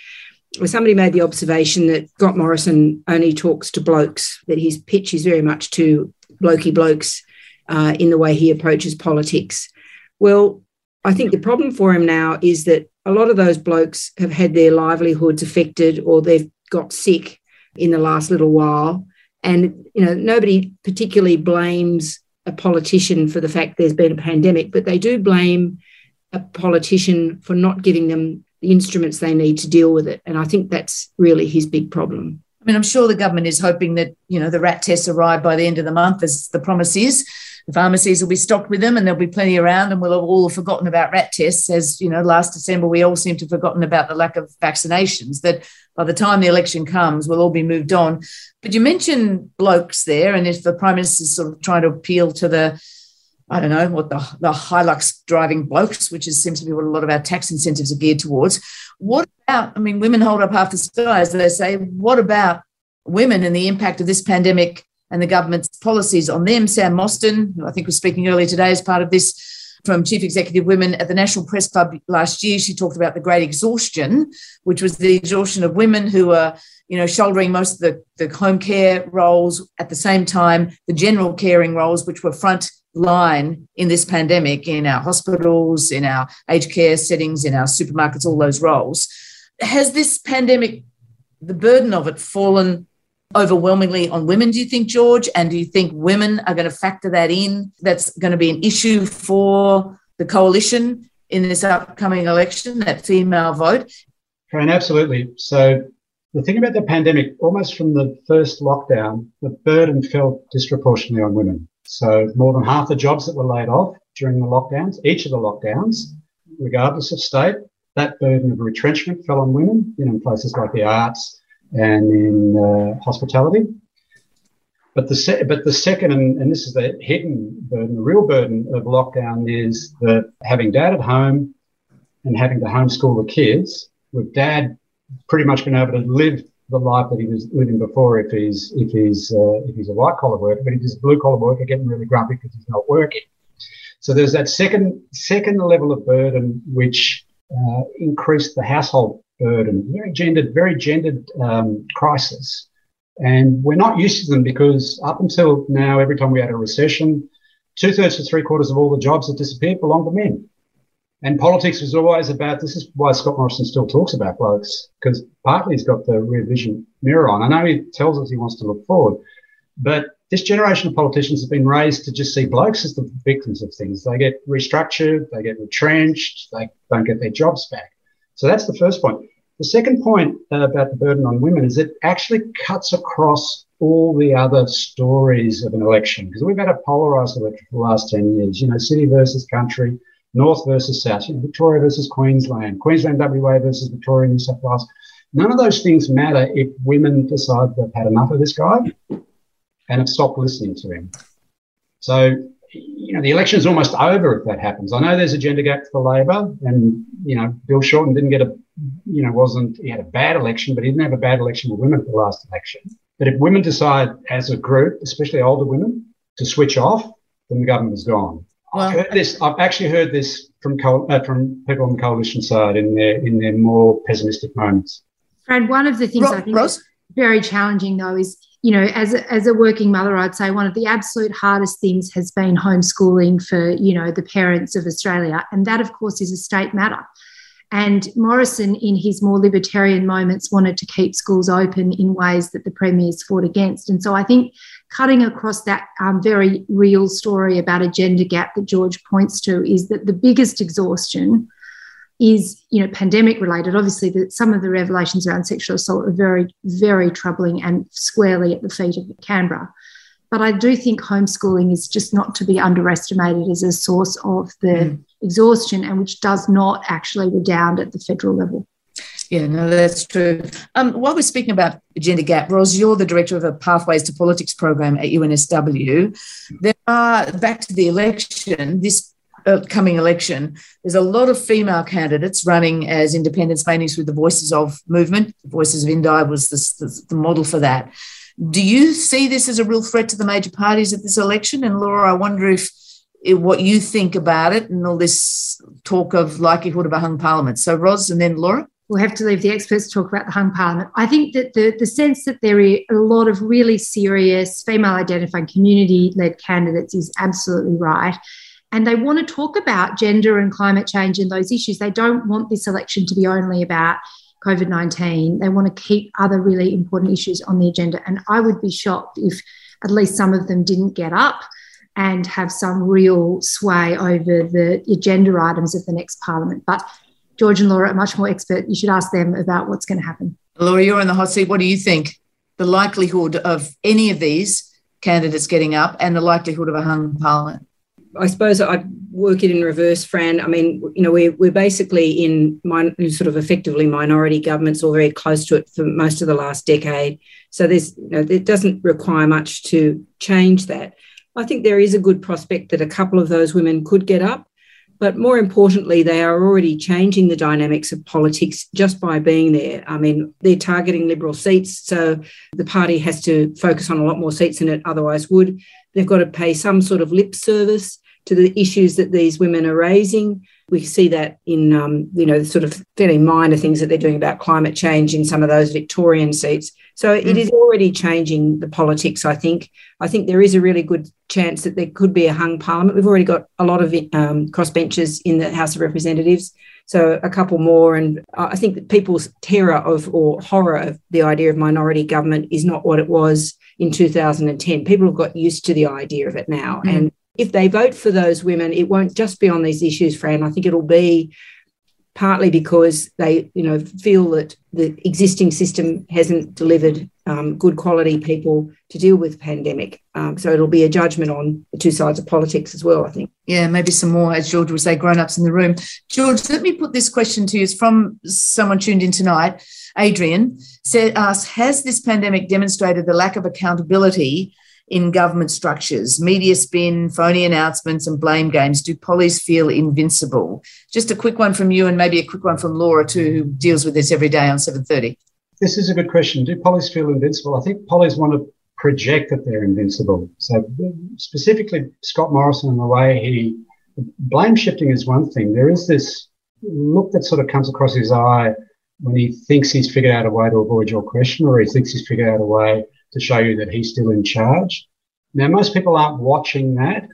somebody made the observation that Scott Morrison only talks to blokes, that his pitch is very much to blokey blokes uh, in the way he approaches politics. Well, I think the problem for him now is that a lot of those blokes have had their livelihoods affected or they've got sick in the last little while. And, you know, nobody particularly blames a politician for the fact there's been a pandemic, but they do blame a politician for not giving them the instruments they need to deal with it. And I think that's really his big problem. I mean, I'm sure the government is hoping that, you know, the RAT tests arrive by the end of the month, as the promise is. The pharmacies will be stocked with them and there'll be plenty around, and we'll have all have forgotten about RAT tests. As, you know, last December, we all seem to have forgotten about the lack of vaccinations, that by the time the election comes, we'll all be moved on. But you mentioned blokes there, and if the Prime Minister's sort of trying to appeal to the I don't know what the, the Hilux driving blokes, which is, seems to be what a lot of our tax incentives are geared towards. What about, I mean, women hold up half the sky, as they say. What about women and the impact of this pandemic and the government's policies on them? Sam Mostyn, who I think was speaking earlier today as part of this from Chief Executive Women at the National Press Club last year, she talked about the great exhaustion, which was the exhaustion of women who are you know, shouldering most of the, the home care roles at the same time, the general caring roles, which were front line in this pandemic in our hospitals, in our aged care settings, in our supermarkets, all those roles. Has this pandemic, the burden of it, fallen overwhelmingly on women, do you think, George? And do you think women are going to factor that in? That's going to be an issue for the coalition in this upcoming election, that female vote? Fran, absolutely. So the thing about the pandemic, almost from the first lockdown, the burden fell disproportionately on women. So more than half the jobs that were laid off during the lockdowns, each of the lockdowns, regardless of state, that burden of retrenchment fell on women you know, in places like the arts and in uh, hospitality. But the, se- but the second, and, and this is the hidden burden, the real burden of lockdown is that having dad at home and having to homeschool the kids, with dad pretty much been able to live the life that he was living before if he's if he's uh, if he's a white collar worker, but if he's a blue collar worker, getting really grumpy because he's not working. So there's that second second level of burden which uh, increased the household burden, very gendered, very gendered um, crisis. And we're not used to them because up until now, every time we had a recession, two thirds to three quarters of all the jobs that disappeared belonged to men. And politics was always about this is why Scott Morrison still talks about blokes, because partly he's got the rear vision mirror on. I know he tells us he wants to look forward, but this generation of politicians have been raised to just see blokes as the victims of things. They get restructured, they get retrenched, they don't get their jobs back. So that's the first point. The second point uh, about the burden on women is it actually cuts across all the other stories of an election because we've had a polarized election for the last 10 years, you know, city versus country, north versus south, Victoria versus Queensland, Queensland WA versus Victoria, New South Wales. None of those things matter if women decide they've had enough of this guy and have stopped listening to him. So you know, the election is almost over if that happens. I know there's a gender gap for Labor, and you know, Bill Shorten didn't get a, you know, wasn't he had a bad election, but he didn't have a bad election with women at the last election. But if women decide as a group, especially older women, to switch off, then the government is gone. Well, I've heard this. I've actually heard this from uh, from people on the coalition side in their in their more pessimistic moments. Fred, one of the things Ro- I think Rose? is very challenging though is you know, as a, as a working mother, I'd say one of the absolute hardest things has been homeschooling for, you know, the parents of Australia. And that, of course, is a state matter. And Morrison, in his more libertarian moments, wanted to keep schools open in ways that the premiers fought against. And so I think cutting across that um, very real story about a gender gap that George points to is that the biggest exhaustion is you know pandemic related. Obviously the, some of the revelations around sexual assault are very very troubling and squarely at the feet of canberra. But i do think homeschooling is just not to be underestimated as a source of the mm. exhaustion and which does not actually redound at the federal level yeah, no, that's true. Um, while we're speaking about gender gap, Ros, you're the director of a Pathways to Politics program at UNSW. There are, back to the election, this upcoming election, there's a lot of female candidates running as independents, mainly through the Voices of movement. The Voices of Indi was the, the model for that. Do you see this as a real threat to the major parties at this election? And Laura, I wonder if what you think about it and all this talk of likelihood of a hung parliament. So, Ros, and then Laura we'll have to leave the experts to talk about the hung parliament. I think that the, the sense that there are a lot of really serious female identifying community led candidates is absolutely right and they want to talk about gender and climate change and those issues. They don't want this election to be only about COVID 19. They want to keep other really important issues on the agenda. And I would be shocked if at least some of them didn't get up and have some real sway over the agenda items of the next parliament. But George and Laura are much more expert. You should ask them about what's going to happen. Laura, you're in the hot seat. What do you think? The likelihood of any of these candidates getting up and the likelihood of a hung parliament? I suppose I'd work it in reverse, Fran. I mean, you know, we're, we're basically in min- sort of effectively minority governments or very close to it for most of the last decade. So there's, you know, it doesn't require much to change that. I think there is a good prospect that a couple of those women could get up. But more importantly, they are already changing the dynamics of politics just by being there. I mean, they're targeting Liberal seats, so the party has to focus on a lot more seats than it otherwise would. They've got to pay some sort of lip service to the issues that these women are raising. We see that in, um, you know, sort of fairly minor things that they're doing about climate change in some of those Victorian seats. So mm. it is already changing the politics, I think. I think there is a really good chance that there could be a hung parliament. We've already got a lot of um, crossbenchers in the House of Representatives. So a couple more. And I think that people's terror of or horror of the idea of minority government is not what it was in 2010. People have got used to the idea of it now. Mm. And if they vote for those women, it won't just be on these issues, Fran. I think it'll be partly because they, you know, feel that the existing system hasn't delivered um, good quality people to deal with pandemic. Um, so it'll be a judgment on the two sides of politics as well, I think. Yeah, maybe some more, as George would say, grown ups in the room. George, let me put this question to you. It's from someone tuned in tonight. Adrian said, asked, Has this pandemic demonstrated the lack of accountability in government structures, media spin, phony announcements, and blame games? Do pollies feel invincible? Just a quick one from you, and maybe a quick one from Laura too, who deals with this every day on seven thirty. This is a good question. Do pollies feel invincible? I think pollies want to project that they're invincible. So specifically, Scott Morrison and the way he blame shifting is one thing. There is this look that sort of comes across his eye when he thinks he's figured out a way to avoid your question, or he thinks he's figured out a way to show you that he's still in charge. Now, most people aren't watching that.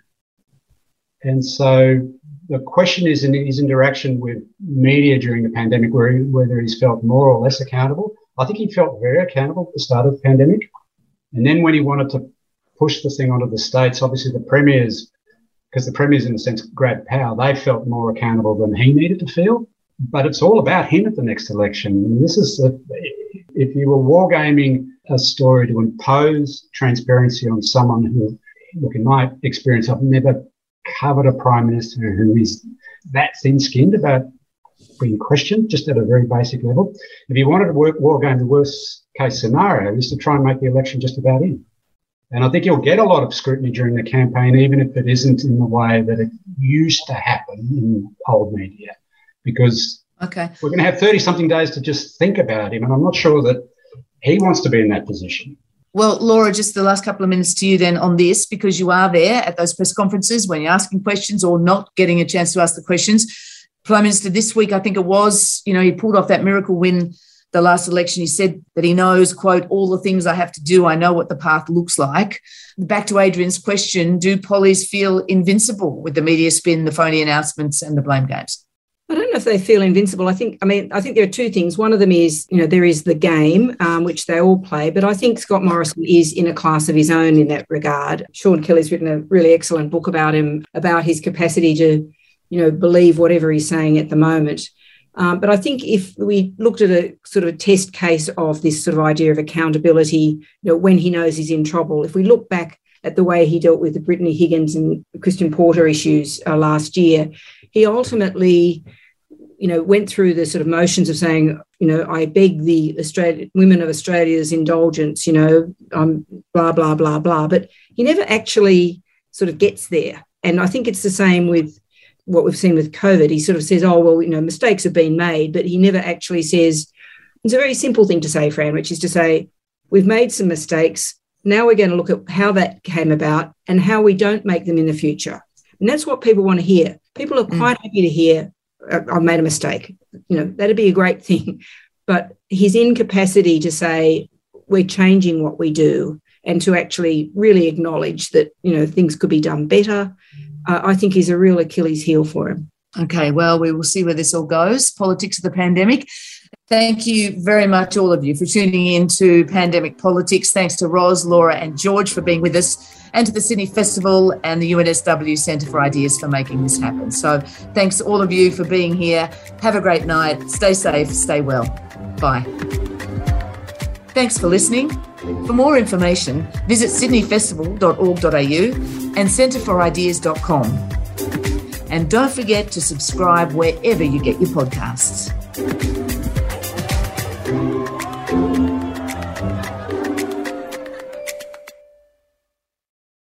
And so the question is in his interaction with media during the pandemic, where he, whether he's felt more or less accountable. I think he felt very accountable at the start of the pandemic. And then when he wanted to push the thing onto the states, obviously the premiers, because the premiers in a sense grabbed power, they felt more accountable than he needed to feel. But it's all about him at the next election. And this is the, if you were wargaming a story to impose transparency on someone who, look, in my experience, I've never covered a prime minister who is that thin-skinned about being questioned, just at a very basic level. If you wanted to work war game, the worst case scenario is to try and make the election just about him. And I think you'll get a lot of scrutiny during the campaign, even if it isn't in the way that it used to happen in old media, because okay. we're going to have 30 something days to just think about him. And I'm not sure that he wants to be in that position. Well, Laura, just the last couple of minutes to you then on this, because you are there at those press conferences when you're asking questions or not getting a chance to ask the questions. Prime Minister this week, I think it was, you know, he pulled off that miracle win the last election. He said that he knows, quote, all the things I have to do. I know what the path looks like. Back to Adrian's question Do pollies feel invincible with the media spin, the phony announcements, and the blame games? I don't know if they feel invincible. I think, I mean, I think there are two things. One of them is, you know, there is the game, um, which they all play, but I think Scott Morrison is in a class of his own in that regard. Sean Kelly's written a really excellent book about him, about his capacity to, you know, believe whatever he's saying at the moment. Um, but I think if we looked at a sort of a test case of this sort of idea of accountability, you know, when he knows he's in trouble, if we look back at the way he dealt with the Brittany Higgins and Christian Porter issues uh, last year, he ultimately you know, went through the sort of motions of saying, you know, I beg the Australia, women of Australia's indulgence, you know, um, blah, blah, blah, blah. But he never actually sort of gets there. And I think it's the same with what we've seen with COVID. He sort of says, oh, well, you know, mistakes have been made, but he never actually says, it's a very simple thing to say, Fran, which is to say, we've made some mistakes. Now we're going to look at how that came about and how we don't make them in the future. And that's what people want to hear. People are mm. quite mm. happy to hear I've made a mistake. You know, that'd be a great thing. But his incapacity to say, we're changing what we do and to actually really acknowledge that, you know, things could be done better, uh, I think is a real Achilles heel for him. Okay, well, we will see where this all goes. Politics of the pandemic. Thank you very much, all of you, for tuning in to Pandemic Politics. Thanks to Ros, Laura, and George for being with us and to the Sydney Festival and the UNSW Centre for Ideas for making this happen. So thanks all of you for being here. Have a great night. Stay safe, stay well. Bye. Thanks for listening. For more information, visit sydneyfestival.org.au and centreForIdeas.com. And don't forget to subscribe wherever you get your podcasts.